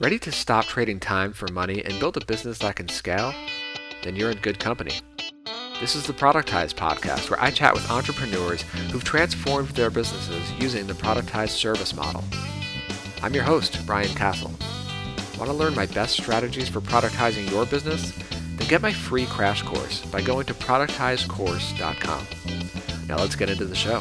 Ready to stop trading time for money and build a business that can scale? Then you're in good company. This is the Productize podcast, where I chat with entrepreneurs who've transformed their businesses using the productized service model. I'm your host, Brian Castle. Want to learn my best strategies for productizing your business? Then get my free crash course by going to productizecourse.com. Now let's get into the show.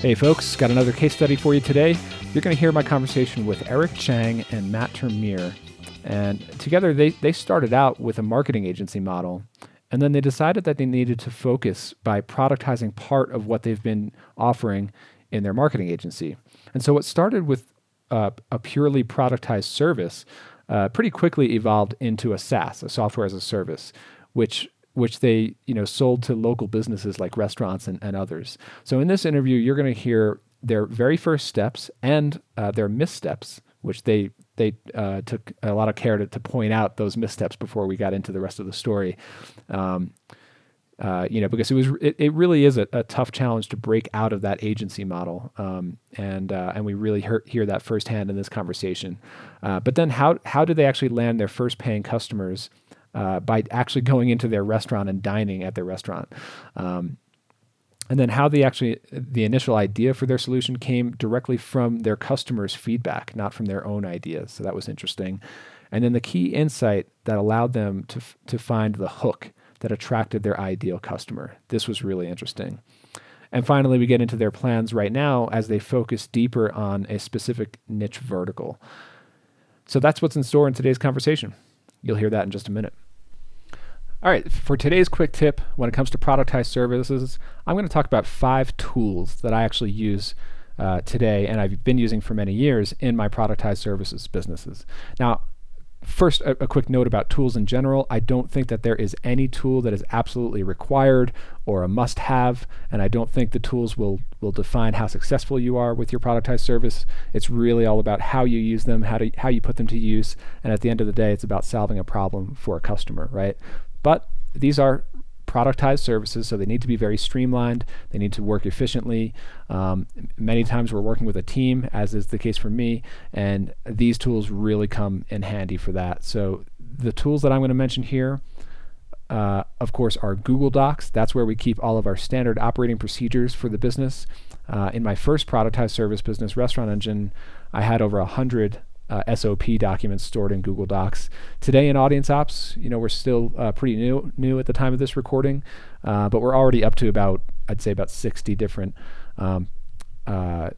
Hey folks, got another case study for you today. You're going to hear my conversation with Eric Chang and Matt Termeer. And together they, they started out with a marketing agency model. And then they decided that they needed to focus by productizing part of what they've been offering in their marketing agency. And so what started with uh, a purely productized service uh, pretty quickly evolved into a SaaS, a software as a service, which which they you know sold to local businesses like restaurants and, and others. So in this interview, you're going to hear their very first steps and uh, their missteps, which they they uh, took a lot of care to, to point out those missteps before we got into the rest of the story. Um, uh, you know, because it was it, it really is a, a, tough challenge to break out of that agency model, um, and uh, and we really hear, hear that firsthand in this conversation. Uh, but then, how how do they actually land their first paying customers uh, by actually going into their restaurant and dining at their restaurant? Um, and then how the actually the initial idea for their solution came directly from their customers' feedback, not from their own ideas. So that was interesting. And then the key insight that allowed them to to find the hook that attracted their ideal customer. This was really interesting. And finally, we get into their plans right now as they focus deeper on a specific niche vertical. So that's what's in store in today's conversation. You'll hear that in just a minute. All right, for today's quick tip, when it comes to productized services, I'm going to talk about five tools that I actually use uh, today and I've been using for many years in my productized services businesses. Now, First, a, a, quick note about tools in general. I don't think that there is any tool that is absolutely required or a must have, and I don't think the tools will, will define how successful you are with your productized service. It's really all about how you use them, how, to, how you put them to use, and at the end of the day, it's about solving a problem for a customer, right? But these are productized services, so they need to be very streamlined. They need to work efficiently. Um, many times we're working with a team, as is the case for me, and these tools really come in handy for that. So the tools that I'm going to mention here. Uh, of course, are Google Docs. That's where we keep all of our standard operating procedures for the business. Uh, in my first productized service business, Restaurant Engine, I had over a hundred uh, SOP documents stored in Google Docs. Today in Audience Ops, you know, we're still uh, pretty new new at the time of this recording, uh, but we're already up to about I'd say about 60 different um, uh,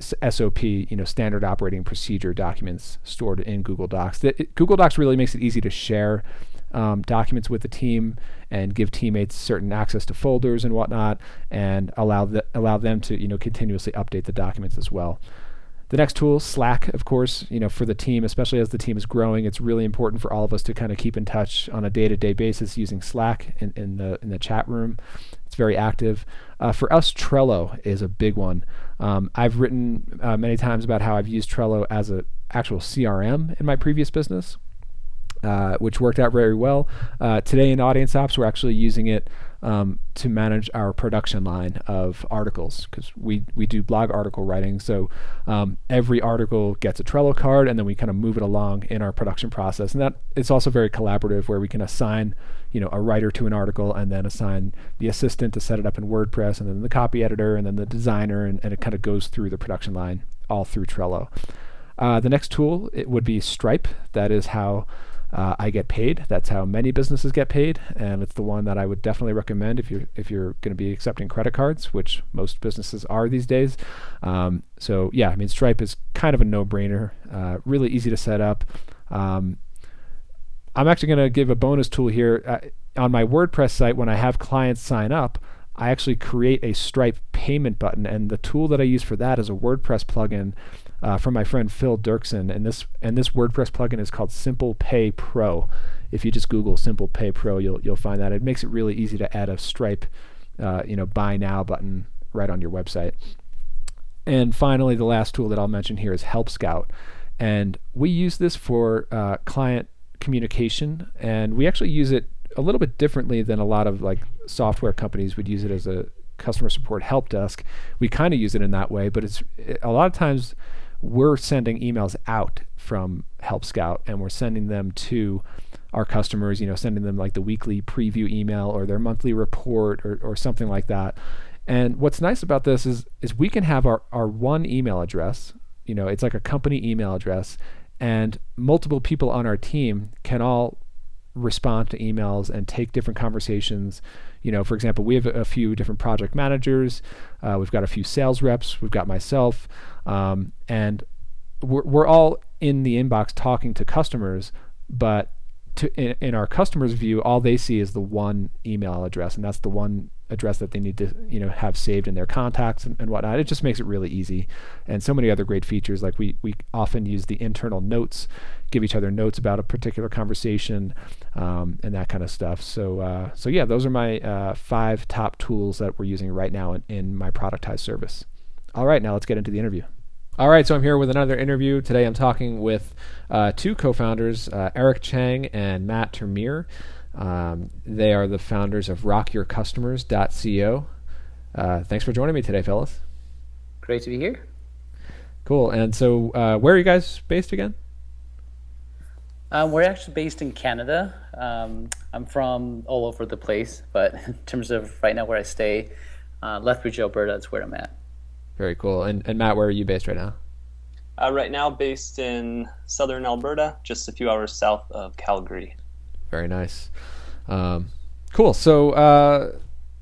SOP, you know, standard operating procedure documents stored in Google Docs. The, it, Google Docs really makes it easy to share um, documents with the team and give teammates certain access to folders and whatnot, and allow the, allow them to you know continuously update the documents as well. The next tool, Slack, of course, you know, for the team, especially as the team is growing, it's really important for all of us to kind of keep in touch on a day-to-day basis using Slack in, in the in the chat room. It's very active. Uh, for us, Trello is a big one. Um, I've written uh, many times about how I've used Trello as an actual CRM in my previous business. Uh, which worked out very well. Uh, today in Audience Ops, we're actually using it um, to manage our production line of articles because we, we do blog article writing. So um, every article gets a Trello card and then we kind of move it along in our production process. And that it's also very collaborative where we can assign you know a writer to an article and then assign the assistant to set it up in WordPress and then the copy editor and then the designer and, and it kind of goes through the production line all through Trello. Uh, the next tool it would be Stripe. That is how uh, I get paid. That's how many businesses get paid, and it's the one that I would definitely recommend if you're if you're going to be accepting credit cards, which most businesses are these days. Um, so yeah, I mean Stripe is kind of a no-brainer. Uh, really easy to set up. Um, I'm actually going to give a bonus tool here uh, on my WordPress site when I have clients sign up. I actually create a Stripe payment button, and the tool that I use for that is a WordPress plugin uh, from my friend Phil Derksen, and this and this WordPress plugin is called Simple Pay Pro. If you just Google Simple Pay Pro, you'll you'll find that it makes it really easy to add a Stripe, uh, you know, Buy Now button right on your website. And finally, the last tool that I'll mention here is Help Scout, and we use this for uh, client communication, and we actually use it a little bit differently than a lot of like software companies would use it as a customer support help desk. We kind of use it in that way, but it's a lot of times we're sending emails out from Help Scout and we're sending them to our customers, you know, sending them like the weekly preview email or their monthly report or, or something like that. And what's nice about this is is we can have our, our one email address, you know, it's like a company email address, and multiple people on our team can all respond to emails and take different conversations. You know, for example, we have a few different project managers, uh, we've got a few sales reps, we've got myself, um, and we're, we're all in the inbox talking to customers, but to, in, in, our customers' view, all they see is the one email address, and that's the one address that they need to you know have saved in their contacts and, and, whatnot. It just makes it really easy, and so many other great features. Like we we often use the internal notes, give each other notes about a particular conversation, um, and that kind of stuff. So uh, so yeah, those are my uh, five top tools that we're using right now in, in my productized service. All right, now let's get into the interview. All right, so I'm here with another interview. Today I'm talking with uh, two co founders, uh, Eric Chang and Matt Termeer. Um, they are the founders of rockyourcustomers.co. Uh, thanks for joining me today, fellas. Great to be here. Cool. And so, uh, where are you guys based again? Um, we're actually based in Canada. Um, I'm from all over the place, but in terms of right now where I stay, uh, Lethbridge, Alberta is where I'm at. Very cool. And, and Matt, where are you based right now? Uh, right now, based in southern Alberta, just a few hours south of Calgary. Very nice. Um, cool. So, uh,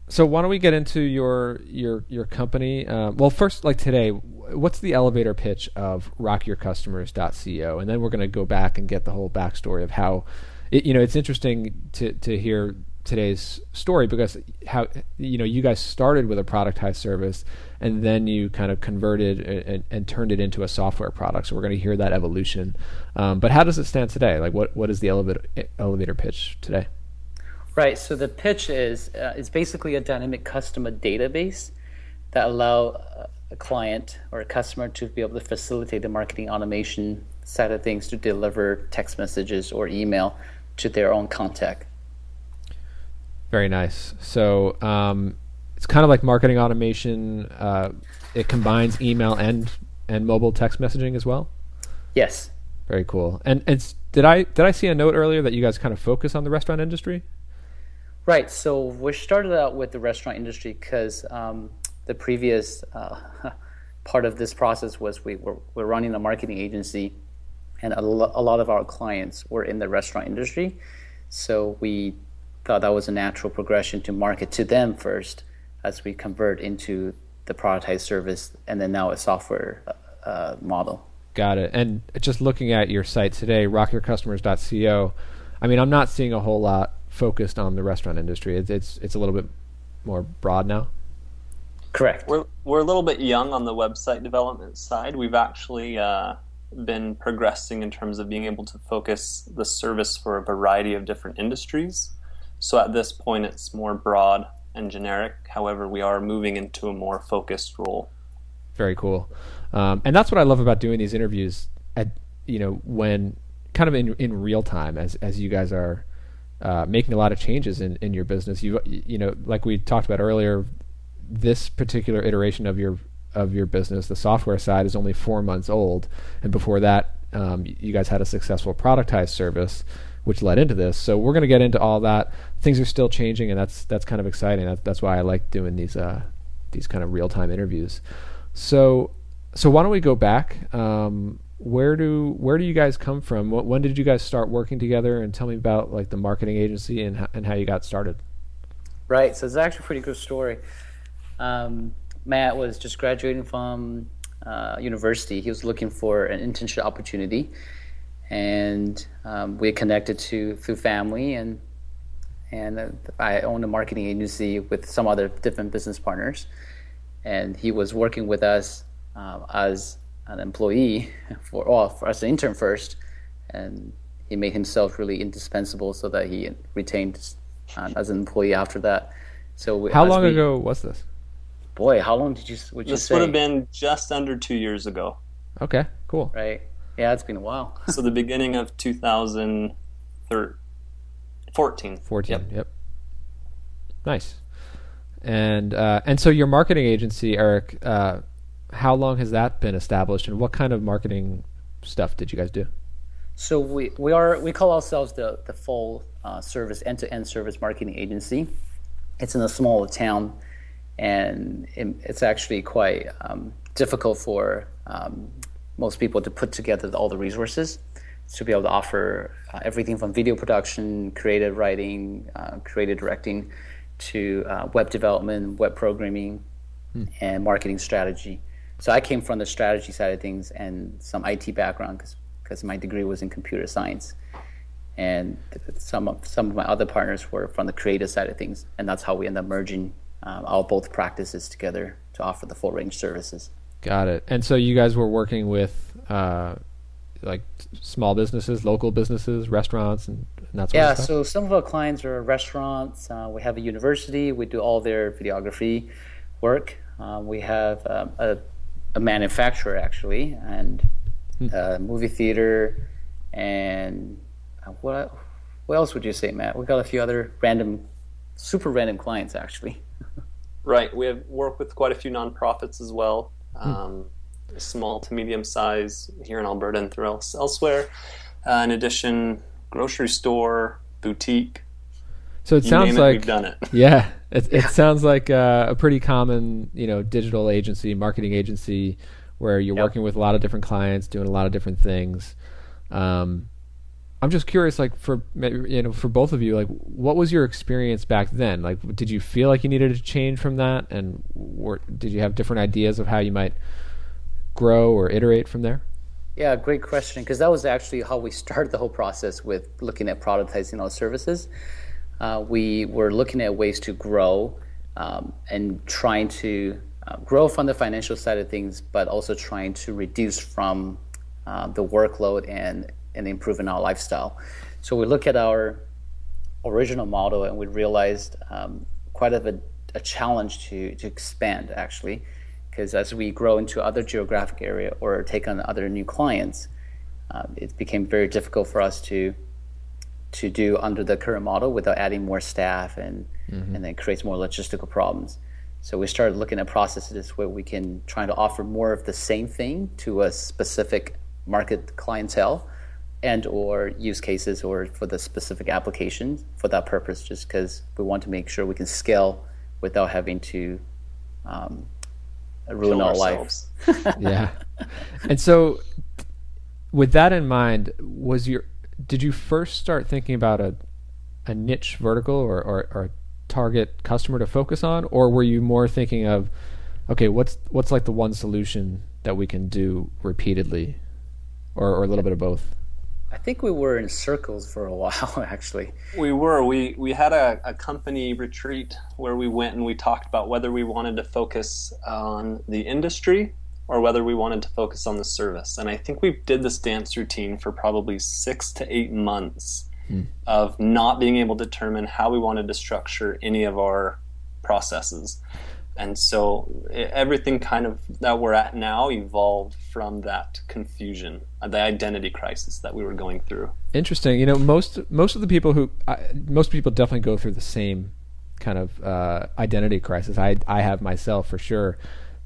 so why don't we get into your your your company? Uh, well, first, like today, what's the elevator pitch of rockyourcustomers.co, and then we're going to go back and get the whole backstory of how. It, you know, it's interesting to to hear today's story because how you know you guys started with a productized service and then you kind of converted and, and turned it into a software product. So we're going to hear that evolution. Um, but how does it stand today? Like what, what is the elevator elevator pitch today? Right. So the pitch is uh, it's basically a dynamic customer database that allow a client or a customer to be able to facilitate the marketing automation side of things to deliver text messages or email to their own contact very nice. So um, it's kind of like marketing automation. Uh, it combines email and and mobile text messaging as well. Yes. Very cool. And and did I did I see a note earlier that you guys kind of focus on the restaurant industry? Right. So we started out with the restaurant industry because um, the previous uh, part of this process was we were, we're running a marketing agency, and a, lo- a lot of our clients were in the restaurant industry. So we thought that was a natural progression to market to them first as we convert into the productized service and then now a software uh, model. Got it. And just looking at your site today, rockyourcustomers.co, I mean, I'm not seeing a whole lot focused on the restaurant industry. It's it's, it's a little bit more broad now. Correct. We're we're a little bit young on the website development side. We've actually uh, been progressing in terms of being able to focus the service for a variety of different industries. So at this point, it's more broad and generic. However, we are moving into a more focused role. Very cool. Um, and that's what I love about doing these interviews at, you know, when kind of in, in real time as, as you guys are uh, making a lot of changes in, in your business. You, you know, like we talked about earlier, this particular iteration of your, of your business, the software side is only four months old. And before that, um, you guys had a successful productized service which led into this. So we're going to get into all that. Things are still changing, and that's that's kind of exciting. That's that's why I like doing these uh, these kind of real time interviews. So so why don't we go back? Um, where do where do you guys come from? What, when did you guys start working together? And tell me about like the marketing agency and and how you got started. Right. So it's actually a pretty good story. Um, Matt was just graduating from uh, university. He was looking for an internship opportunity and um, we connected to through family and and uh, I own a marketing agency with some other different business partners, and he was working with us uh, as an employee for well for as an intern first, and he made himself really indispensable so that he retained uh, as an employee after that. So we, how long we, ago was this? Boy, how long did you would you this say? would have been just under two years ago. Okay, cool. Right. Yeah, it's been a while. so the beginning of 2014. 14. Yep. yep. Nice. And uh, and so your marketing agency, Eric, uh, how long has that been established, and what kind of marketing stuff did you guys do? So we, we are we call ourselves the the full uh, service end to end service marketing agency. It's in a small town, and it, it's actually quite um, difficult for um, most people to put together all the resources to be able to offer uh, everything from video production, creative writing, uh, creative directing, to uh, web development, web programming, hmm. and marketing strategy. So I came from the strategy side of things and some IT background because my degree was in computer science, and some of some of my other partners were from the creative side of things, and that's how we end up merging um, our both practices together to offer the full range services. Got it. And so you guys were working with uh, like small businesses, local businesses, restaurants, and, and that sort yeah, of stuff? so some of our clients are restaurants. Uh, we have a university. We do all their videography work. Uh, we have um, a, a, manufacturer, actually, and hmm. a movie theater. And uh, what, what else would you say, Matt? We've got a few other random, super random clients, actually. right. We have worked with quite a few nonprofits as well. Hmm. Um, small to medium size here in Alberta and through elsewhere. Uh, in addition, grocery store, boutique. So it sounds it, like we've done it. Yeah, it, it sounds like uh, a pretty common, you know, digital agency, marketing agency, where you're yep. working with a lot of different clients, doing a lot of different things. Um, I'm just curious, like for you know, for both of you, like what was your experience back then? Like, did you feel like you needed to change from that, and or did you have different ideas of how you might grow or iterate from there? Yeah, great question. Because that was actually how we started the whole process with looking at productizing our services. Uh, we were looking at ways to grow um, and trying to uh, grow from the financial side of things, but also trying to reduce from uh, the workload and, and improving our lifestyle. So we look at our original model and we realized um, quite a, a challenge to, to expand actually because as we grow into other geographic area or take on other new clients, uh, it became very difficult for us to to do under the current model without adding more staff and mm-hmm. and then creates more logistical problems. So we started looking at processes where we can try to offer more of the same thing to a specific market clientele and or use cases or for the specific application for that purpose just because we want to make sure we can scale without having to um, ruin our lives. yeah. And so, with that in mind, was your did you first start thinking about a a niche vertical or, or, or target customer to focus on, or were you more thinking of okay, what's what's like the one solution that we can do repeatedly, or, or a little bit of both? I think we were in circles for a while, actually. We were. We we had a, a company retreat where we went and we talked about whether we wanted to focus on the industry or whether we wanted to focus on the service. And I think we did this dance routine for probably six to eight months hmm. of not being able to determine how we wanted to structure any of our processes and so everything kind of that we're at now evolved from that confusion the identity crisis that we were going through. Interesting. You know most most of the people who uh, most people definitely go through the same kind of uh, identity crisis. I i have myself for sure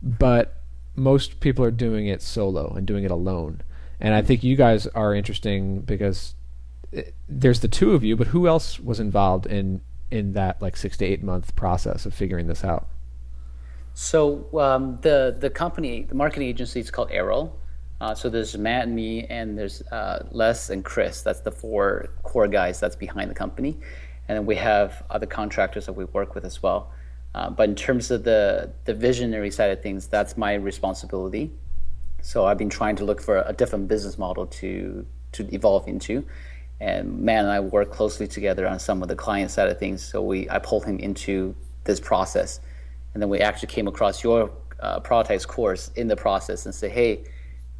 but most people are doing it solo and doing it alone. And i think you guys are interesting because it, uh, there's the two of you but who else was involved in in that like 6 to 8 month process of figuring this out? So um, the the company, the marketing agency is called Arrow. Uh, so there's Matt and me, and there's uh, Les and Chris. That's the four core guys that's behind the company, and then we have other contractors that we work with as well. Uh, but in terms of the the visionary side of things, that's my responsibility. So I've been trying to look for a different business model to to evolve into, and Matt and I work closely together on some of the client side of things. So we I pulled him into this process and then we actually came across your uh, course in the process and say, hey,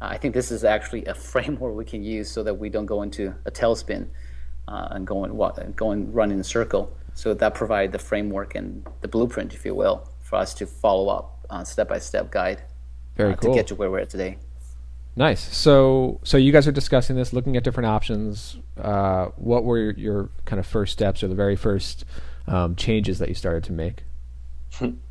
I think this is actually a framework we can use so that we don't go into a tailspin uh, and go and, go and run in a circle. So that provided the framework and the blueprint, if you will, for us to follow up uh, step by step guide Very uh, cool. to get to where we're at today. Nice. So, so you guys are discussing this, looking at different options. Uh, what were your, your, kind of first steps or the very first um, changes that you started to make?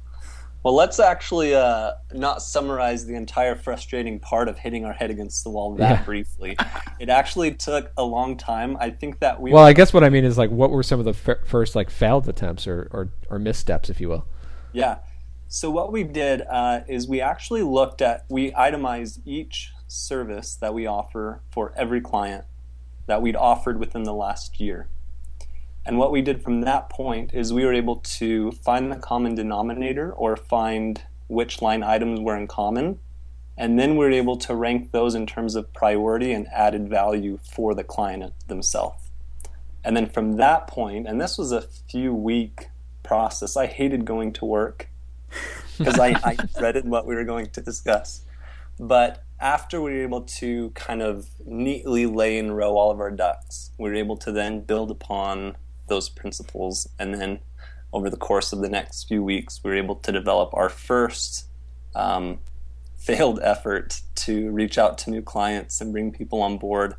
Well, let's actually uh, not summarize the entire frustrating part of hitting our head against the wall that Yeah. briefly. It actually took a long time. I think that we Well, I guess what I mean is like, what were some of the f- first like failed attempts or, or or missteps, if you will? Yeah. So what we did uh, is we actually looked at we itemized each service that we offer for every client that we'd offered within the last year. And what we did from that point is we were able to find the common denominator or find which line items were in common. And then we were able to rank those in terms of priority and added value for the client themselves. And then from that point, and this was a few week process, I hated going to work because I, I dreaded what we were going to discuss. But after we were able to kind of neatly lay in row all of our ducks, we were able to then build upon those principles. And then over the course of the next few weeks, we were able to develop our first um, failed effort to reach out to new clients and bring people on board,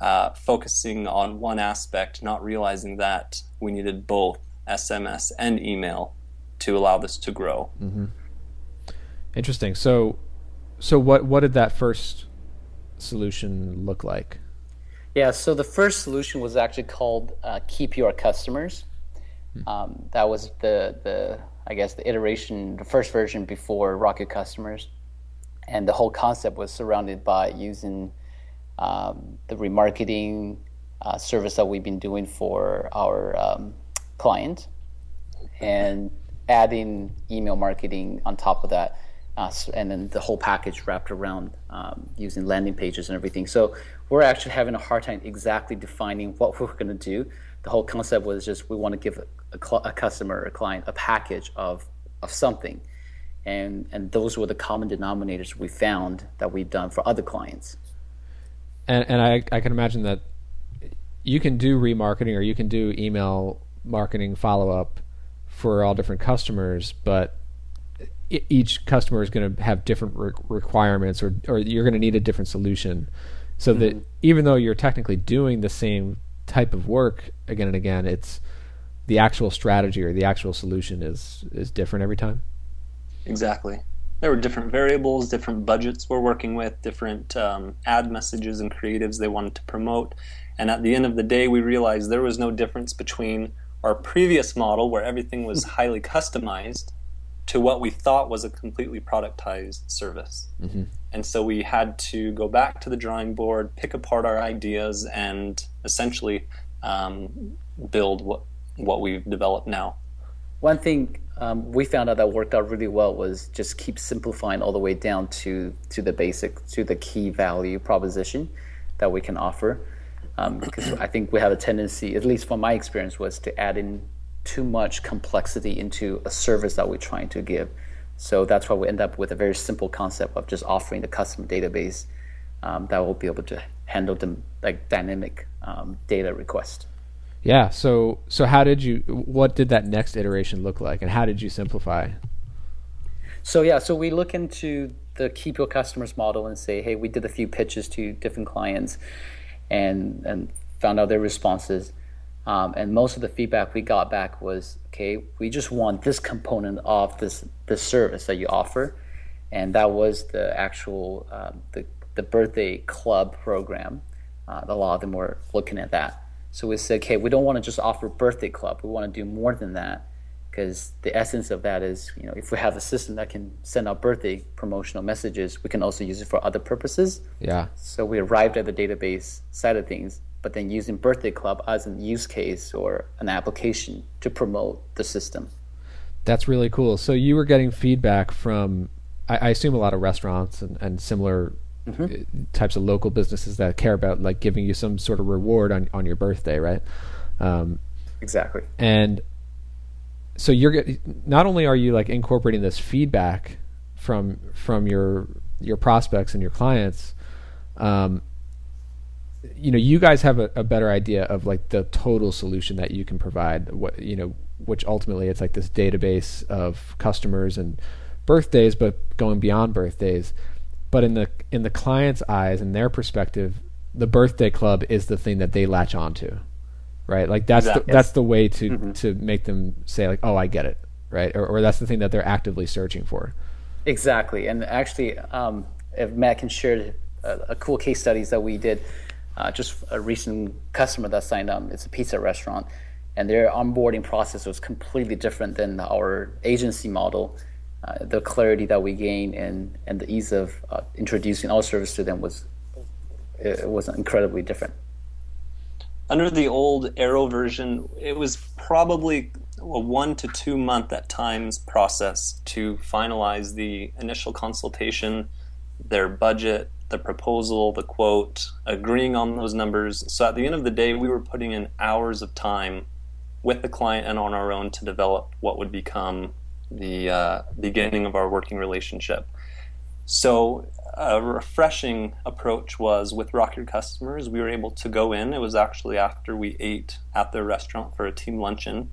uh, focusing on one aspect, not realizing that we needed both SMS and email to allow this to grow. Interesting. So, so what what did that first solution look like? Yeah, so the first solution was actually called uh, Keep Your Customers. Um, that was the, the, I guess, the iteration, the first version before Rock Your Customers. And the whole concept was surrounded by using um, the remarketing uh, service that we've been doing for our um, client and adding email marketing on top of that. And then the whole package wrapped around um, using landing pages and everything. So we're actually having a hard time exactly defining what we're going to do. The whole concept was just we want to give a, a, a customer, a client, a package of, of something. And, and those were the common denominators we found that we've done for other clients. And and I I can imagine that you can do remarketing or you can do email marketing follow up for all different customers, but each customer is going to have different re- requirements or or you're going to need a different solution. So that even though you're technically doing the same type of work again and again, it's the actual strategy or the actual solution is is different every time. Exactly. There were different variables, different budgets we're working with, different um, ad messages and creatives they wanted to promote. And at the end of the day, we realized there was no difference between our previous model, where everything was highly customized, to what we thought was a completely productized service. And so we had to go back to the drawing board, pick apart our ideas, and essentially um, build what, what we've developed now. One thing um, we found out that worked out really well was just keep simplifying all the way down to to the basic, to the key value proposition that we can offer. Um, because I think we have a tendency, at least from my experience, was to add in too much complexity into a service that we're trying to give. So that's why we end up with a very simple concept of just offering the custom database um, that will be able to handle the like dynamic um, data request. Yeah. So so how did you? What did that next iteration look like, and how did you simplify? So yeah, so we look into the keep your customers model and say, hey, we did a few pitches to different clients, and and found out their responses. Um, and most of the feedback we got back was, okay, we just want this component of this this service that you offer, and that was the actual um, the the birthday club program. Uh, a lot of them were looking at that. So we said, okay, we don't want to just offer birthday club. We want to do more than that because the essence of that is, you know, if we have a system that can send out birthday promotional messages, we can also use it for other purposes. Yeah. So we arrived at the database side of things, but then using Birthday Club as an use case or an application to promote the system. That's really cool. So you were getting feedback from, I, I assume, a lot of restaurants and, and similar uh, types of local businesses that care about like giving you some sort of reward on, on your birthday, right? Um, Exactly. and so you're get, not only are you like incorporating this feedback from from your your prospects and your clients, um, you know, you guys have a, a better idea of like the total solution that you can provide. What you know, which ultimately it's like this database of customers and birthdays, but going beyond birthdays. But in the in the client's eyes and their perspective, the birthday club is the thing that they latch onto, right? Like that's Exactly. the, that's the way to to make them say like, oh, I get it. right? Or, or that's the thing that they're actively searching for. Exactly, and actually, um, if Matt can share a, a, cool case studies that we did, uh, just a recent customer that signed up. It's a pizza restaurant, and their onboarding process was completely different than our agency model. Uh, the clarity that we gained and and the ease of uh, introducing our service to them was it was incredibly different. Under the old Arrow version, it was probably a one to two month at times process to finalize the initial consultation, their budget, the proposal, the quote, agreeing on those numbers. So at the end of the day, we were putting in hours of time with the client and on our own to develop what would become the uh, beginning of our working relationship. So a refreshing approach was with Rock Your Customers, we were able to go in. It was actually after we ate at their restaurant for a team luncheon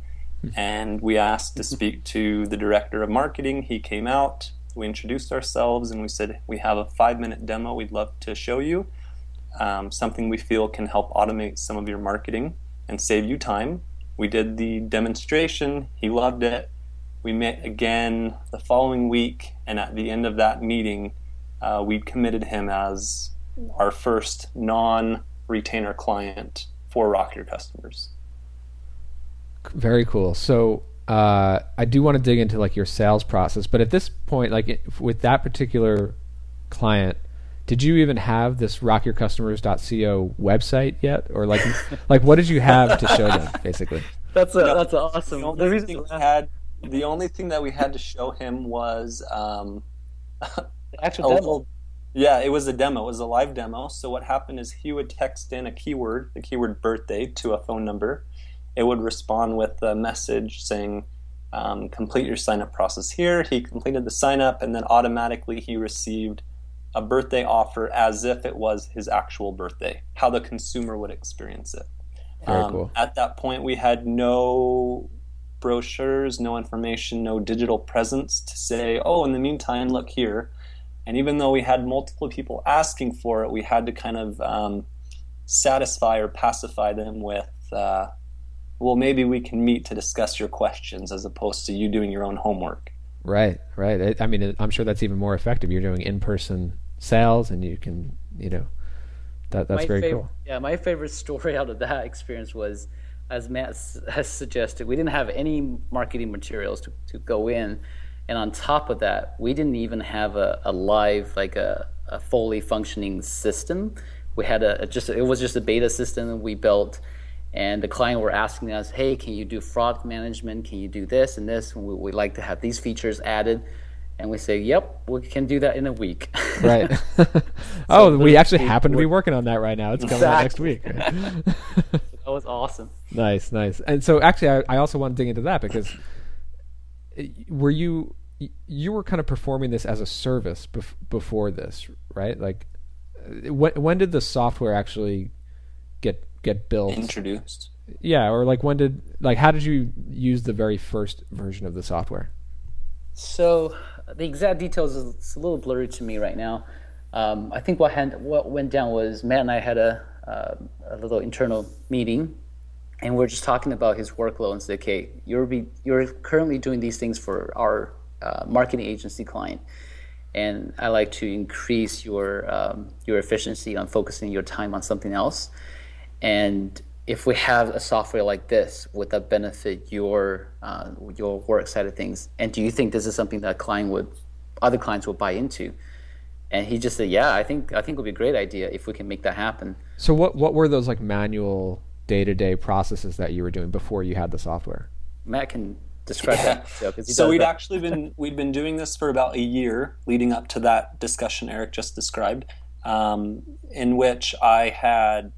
and we asked to speak to the director of marketing. He came out, we introduced ourselves, and we said, We have a five minute demo we'd love to show you. Um, something we feel can help automate some of your marketing and save you time. We did the demonstration, he loved it. We met again the following week, and at the end of that meeting, uh, we committed him as our first non retainer client for Rock Your Customers. Very cool. So uh, I do want to dig into like your sales process, but at this point, like with that particular client, did you even have this rockyourcustomers.co website yet, or like like what did you have to show them basically? That's a that's awesome. The only, thing we had, the only thing that we had to show him was um, actual demo. Little, yeah, it was a demo. It was a live demo. So what happened is he would text in a keyword, the keyword birthday, to a phone number it would respond with a message saying, um, complete your sign up process here. He completed the sign up and then automatically he received a birthday offer as if it was his actual birthday, how the consumer would experience it. Um, cool. At that point, we had no brochures, no information, no digital presence to say, oh, in the meantime, look here. And even though we had multiple people asking for it, we had to kind of um, satisfy or pacify them with uh, well, maybe we can meet to discuss your questions as opposed to you doing your own homework. Right, right. I mean, I'm sure that's even more effective. You're doing in-person sales, and you can, you know, that that's my very favorite, cool. Yeah, my favorite story out of that experience was, as Matt has suggested, we didn't have any marketing materials to, to go in, and on top of that, we didn't even have a, a live, like a, a fully functioning system. We had a, a just it was just a beta system we built and the client were asking us, "Hey, can you do fraud management? Can you do this and this? And we, would like to have these features added." And we say, "Yep, we can do that in a week." right. oh, we actually happen to be working on that right now. It's coming out next week. that was awesome. Nice, nice. And so, actually, I, I also want to dig into that because were you you were kind of performing this as a service bef- before this, right? Like, uh, when when did the software actually get get built. Introduced. Yeah or like when did like how did you use the very first version of the software? So the exact details is a little blurry to me right now. Um, i think what, had, what went down was matt and i had a, uh, a little internal meeting and we are just talking about his workload. And said okay you're, be, you're currently doing these things for our uh, marketing agency client and I like to increase your um, your efficiency on focusing your time on something else. And if we have a software like this, would that benefit your uh, your work side of things? And do you think this is something that a client would, other clients would buy into? And he just said, "Yeah, I think I think it would be a great idea if we can make that happen." So what what were those like manual day to day processes that you were doing before you had the software? Matt can describe yeah. that. so we'd that. actually been we'd been doing this for about a year leading up to that discussion Eric just described, um, in which I had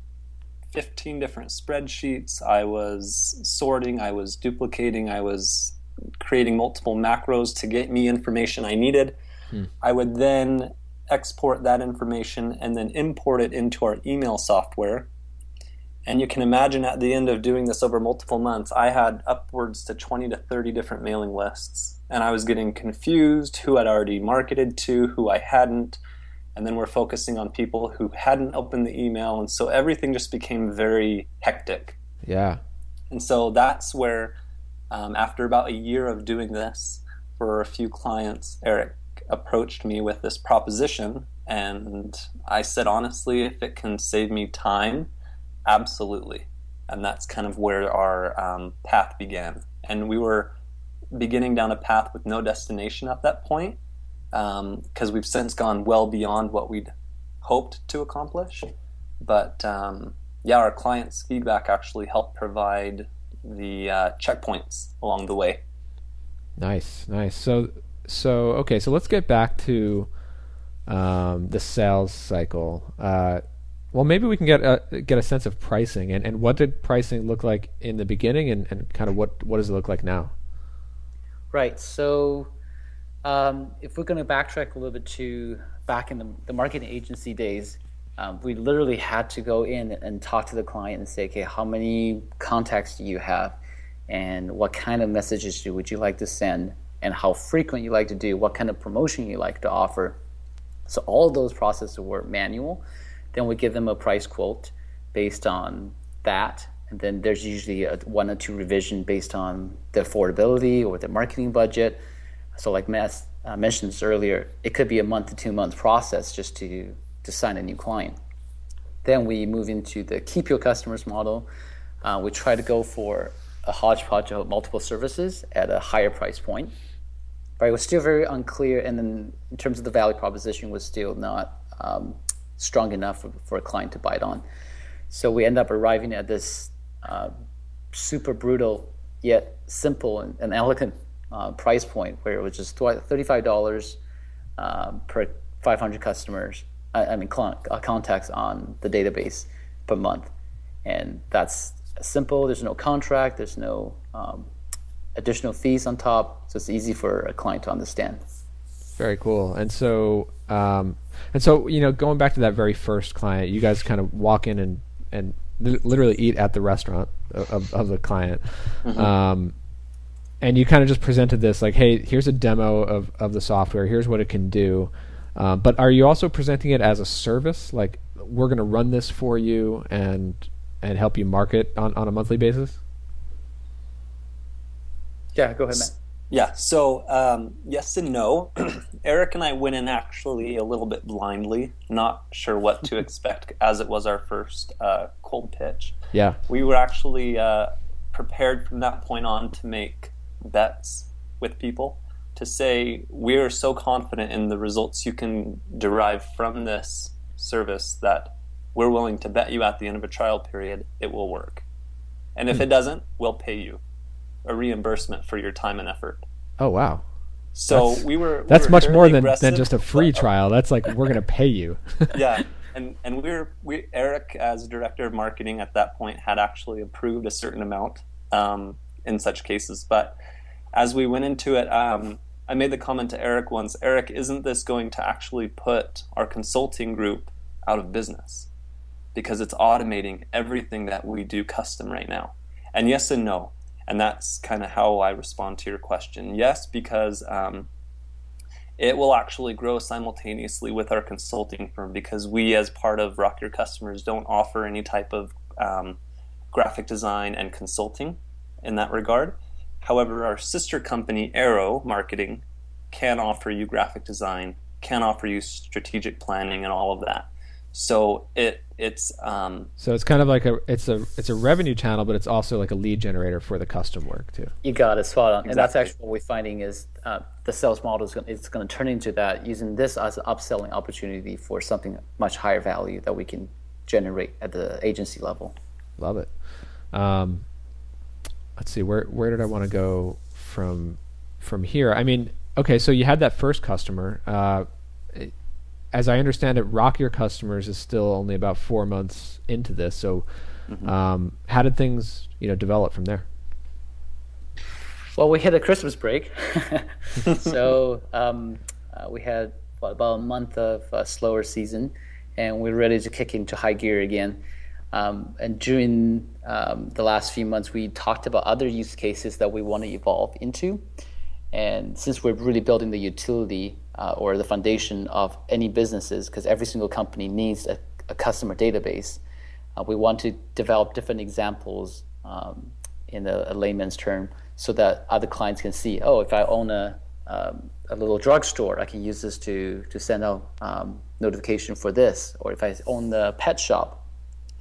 15 different spreadsheets. I was sorting, I was duplicating, I was creating multiple macros to get me information I needed. Hmm. I would then export that information and then import it into our email software. And you can imagine at the end of doing this over multiple months, I had upwards to 20 to 30 different mailing lists. And I was getting confused who I'd already marketed to, who I hadn't and then we're focusing on people who hadn't opened the email and so everything just became very hectic yeah and so that's where Um, after about a year of doing this for a few clients, Eric approached me with this proposition, and I said, honestly, if it can save me time, absolutely. And that's kind of where our um, path began. And we were beginning down a path with no destination at that point because um, we've since gone well beyond what we'd hoped to accomplish. But um, yeah, our clients' feedback actually helped provide the uh, checkpoints along the way. Nice, nice. So, so okay, so let's get back to um, the sales cycle. Uh, well, maybe we can get a, get a sense of pricing and, and what did pricing look like in the beginning and, and kind of what, what does it look like now? Right. So, um, if we're going to backtrack a little bit to back in the, the marketing agency days, um, we literally had to go in and talk to the client and say, okay, how many contacts do you have? And what kind of messages would you like to send? And how frequent you like to do? What kind of promotion you like to offer? So all those processes were manual. Then we give them a price quote based on that. And then there's usually a one or two revision based on the affordability or the marketing budget. So like Matt uh, mentioned earlier, it could be a month to two month process just to to sign a new client. Then we move into the keep your customers model. Uh, we try to go for a hodgepodge of multiple services at a higher price point. But it was still very unclear, and then in terms of the value proposition, was still not um, strong enough for, for, a client to bite on. So we end up arriving at this uh, super brutal yet simple and, and elegant uh, price point where it was just $35 um, per 500 customers I mean, uh, contacts on the database per month. And that's simple. There's no contract. There's no um, additional fees on top. So it's easy for a client to understand. Very cool. And so, um, and so, you know, going back to that very first client, you guys kind of walk in and, and literally eat at the restaurant of, of the client. Mm-hmm. Um, and you kind of just presented this like, hey, here's a demo of, of the software. Here's what it can do. Uh, but are you also presenting it as a service? Like we're going to run this for you and and help you market on, on a monthly basis? Yeah, go ahead, Matt. Yeah, so um, yes and no. Eric and I went in actually a little bit blindly, not sure what to expect, as it was our first uh, cold pitch. Yeah, we were actually uh, prepared from that point on to make bets with people to say we're so confident in the results you can derive from this service that we're willing to bet you at the end of a trial period it will work. And if hmm. it doesn't, we'll pay you a reimbursement for your time and effort. Oh wow. So that's, we were we That's were much more than, than just a free trial. That's like we're gonna pay you. yeah. And and we were we Eric as director of marketing at that point had actually approved a certain amount um, in such cases. But as we went into it, um, I made the comment to Eric once Eric, isn't this going to actually put our consulting group out of business? Because it's automating everything that we do custom right now. And yes and no. And that's kind of how I respond to your question. Yes, because um, it will actually grow simultaneously with our consulting firm because we, as part of Rock Your Customers, don't offer any type of um, graphic design and consulting in that regard. However, our sister company, Arrow Marketing, can offer you graphic design, can offer you strategic planning, and all of that. So it it's um, so it's kind of like a it's a it's a revenue channel, but it's also like a lead generator for the custom work too. You got it, spot on. Exactly. And that's actually what we're finding is uh, the sales model is gonna, it's going to turn into that using this as an upselling opportunity for something much higher value that we can generate at the agency level. Love it. Um, let's see where where did I want to go from from here? I mean, okay, so you had that first customer. Uh, as I understand it, Rock Your Customers is still only about four months into this. So, mm-hmm. um, how did things you know develop from there? Well, we hit a Christmas break, so um, uh, we had about a month of a slower season, and we're ready to kick into high gear again. Um, and during um, the last few months, we talked about other use cases that we want to evolve into. And since we're really building the utility uh, or the foundation of any businesses, because every single company needs a, a customer database, uh, we want to develop different examples um, in a, a layman's term, so that other clients can see, oh, if I own a um, a little drugstore, I can use this to to send out um, notification for this. Or if I own the pet shop,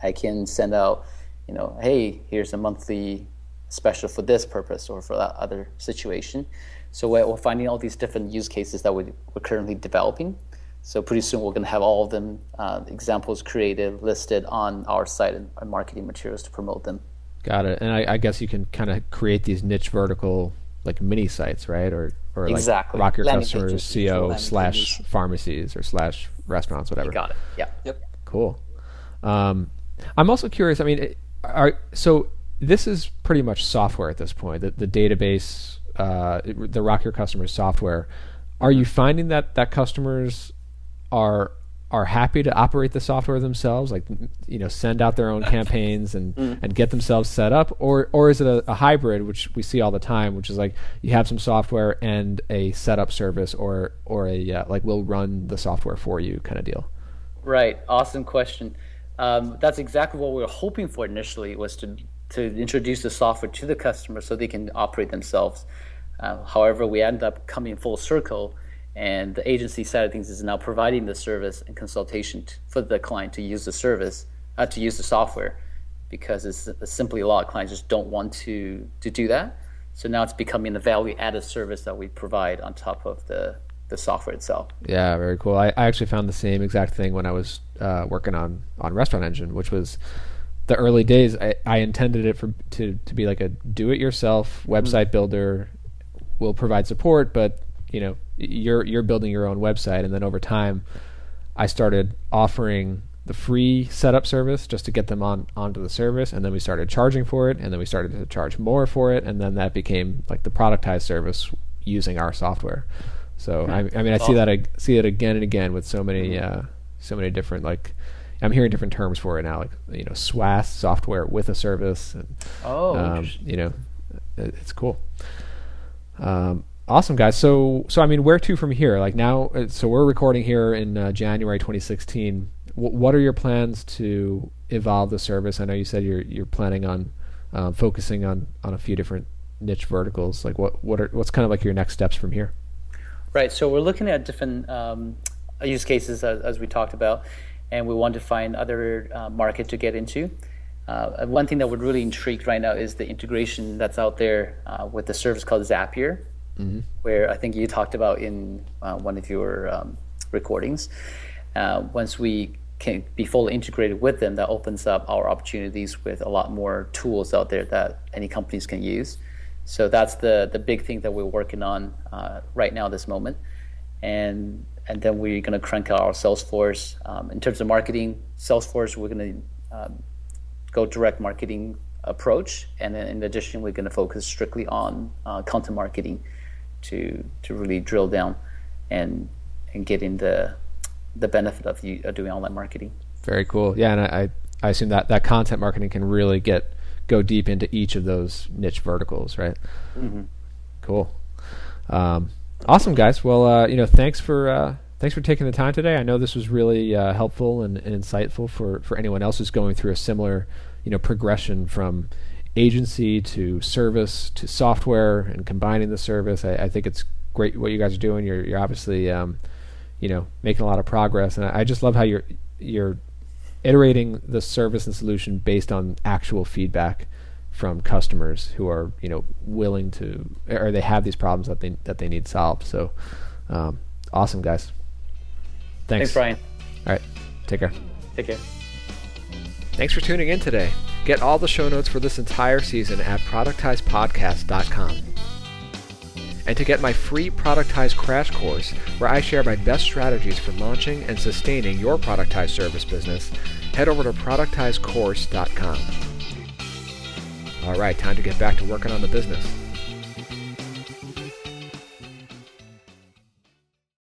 I can send out, you know, hey, here's a monthly special for this purpose or for that other situation. So we're, we're finding all these different use cases that we're, we're currently developing. So pretty soon we're going to have all of them uh, examples created, listed on our site and, and marketing materials to promote them. Got it. And I, I guess you can kind of create these niche vertical like mini sites, right? Or or exactly. like rock your Landing customers pages, CO slash pages. pharmacies or slash restaurants, whatever. You got it. Yeah. Yep. Cool. Um, I'm also curious. I mean, are so this is pretty much software at this point. The, the database, uh, the Rock Your Customers software. Are you finding that that customers are are happy to operate the software themselves, like you know, send out their own campaigns and and get themselves set up, or or is it a, a hybrid, which we see all the time, which is like you have some software and a setup service, or or a uh, like we'll run the software for you kind of deal. Right. Awesome question. Um, that's exactly what we were hoping for initially was to to introduce the software to the customer so they can operate themselves. Uh, however, we end up coming full circle, and the agency side of things is now providing the service and consultation t- for the client to use the service, uh, to use the software, because it's, it's simply a lot of clients just don't want to to do that. So now it's becoming a value added service that we provide on top of the the software itself. Yeah, very cool. I, I actually found the same exact thing when I was uh, working on on Restaurant Engine, which was the early days. I, I intended it for to to be like a do-it-yourself website builder. Will provide support, but you know you're you're building your own website, and then over time, I started offering the free setup service just to get them on onto the service, and then we started charging for it, and then we started to charge more for it, and then that became like the productized service using our software. So I, I mean, I see that I see it again and again with so many uh, so many different like I'm hearing different terms for it now, like you know SWAS software with a service, and Oh, um, you know it, it's cool. Um, awesome guys. So so I mean, where to from here? Like now, uh, so we're recording here in uh, January 2016. W- what are your plans to evolve the service? I know you said you're you're planning on um, focusing on on a few different niche verticals. Like what what are what's kind of like your next steps from here? Right. So we're looking at different um, use cases as, as we talked about, and we want to find other uh, market to get into. Uh, one thing that we're really intrigued right now is the integration that's out there uh, with the service called Zapier, where I think you talked about in uh, one of your um, recordings. Uh, once we can be fully integrated with them, that opens up our opportunities with a lot more tools out there that any companies can use. So that's the the big thing that we're working on uh, right now, this moment, and and then we're going to crank out our Salesforce. Um, in terms of marketing, Salesforce, we're going to um, go direct marketing approach, and then in addition, we're going to focus strictly on uh, content marketing to to really drill down and and getting the the benefit of you doing online marketing. Very cool. Yeah, and I I assume that that content marketing can really get go deep into each of those niche verticals, right? Cool. Um, awesome, guys. Well, uh, you know, thanks for uh, thanks for taking the time today. I know this was really uh, helpful and, and insightful for for anyone else who's going through a similar you know progression from agency to service to software and combining the service. I, I think it's great what you guys are doing. You're you're obviously um, you know making a lot of progress, and I, I just love how you're you're iterating the service and solution based on actual feedback from customers who are you know willing to or they have these problems that they that they need solved. So um, awesome, guys. Thanks. Thanks, Brian. All right, take care. Take care. Thanks for tuning in today. Get all the show notes for this entire season at productizepodcast.com. And to get my free Productize crash course, where I share my best strategies for launching and sustaining your productized service business, head over to productizecourse.com. All right, time to get back to working on the business.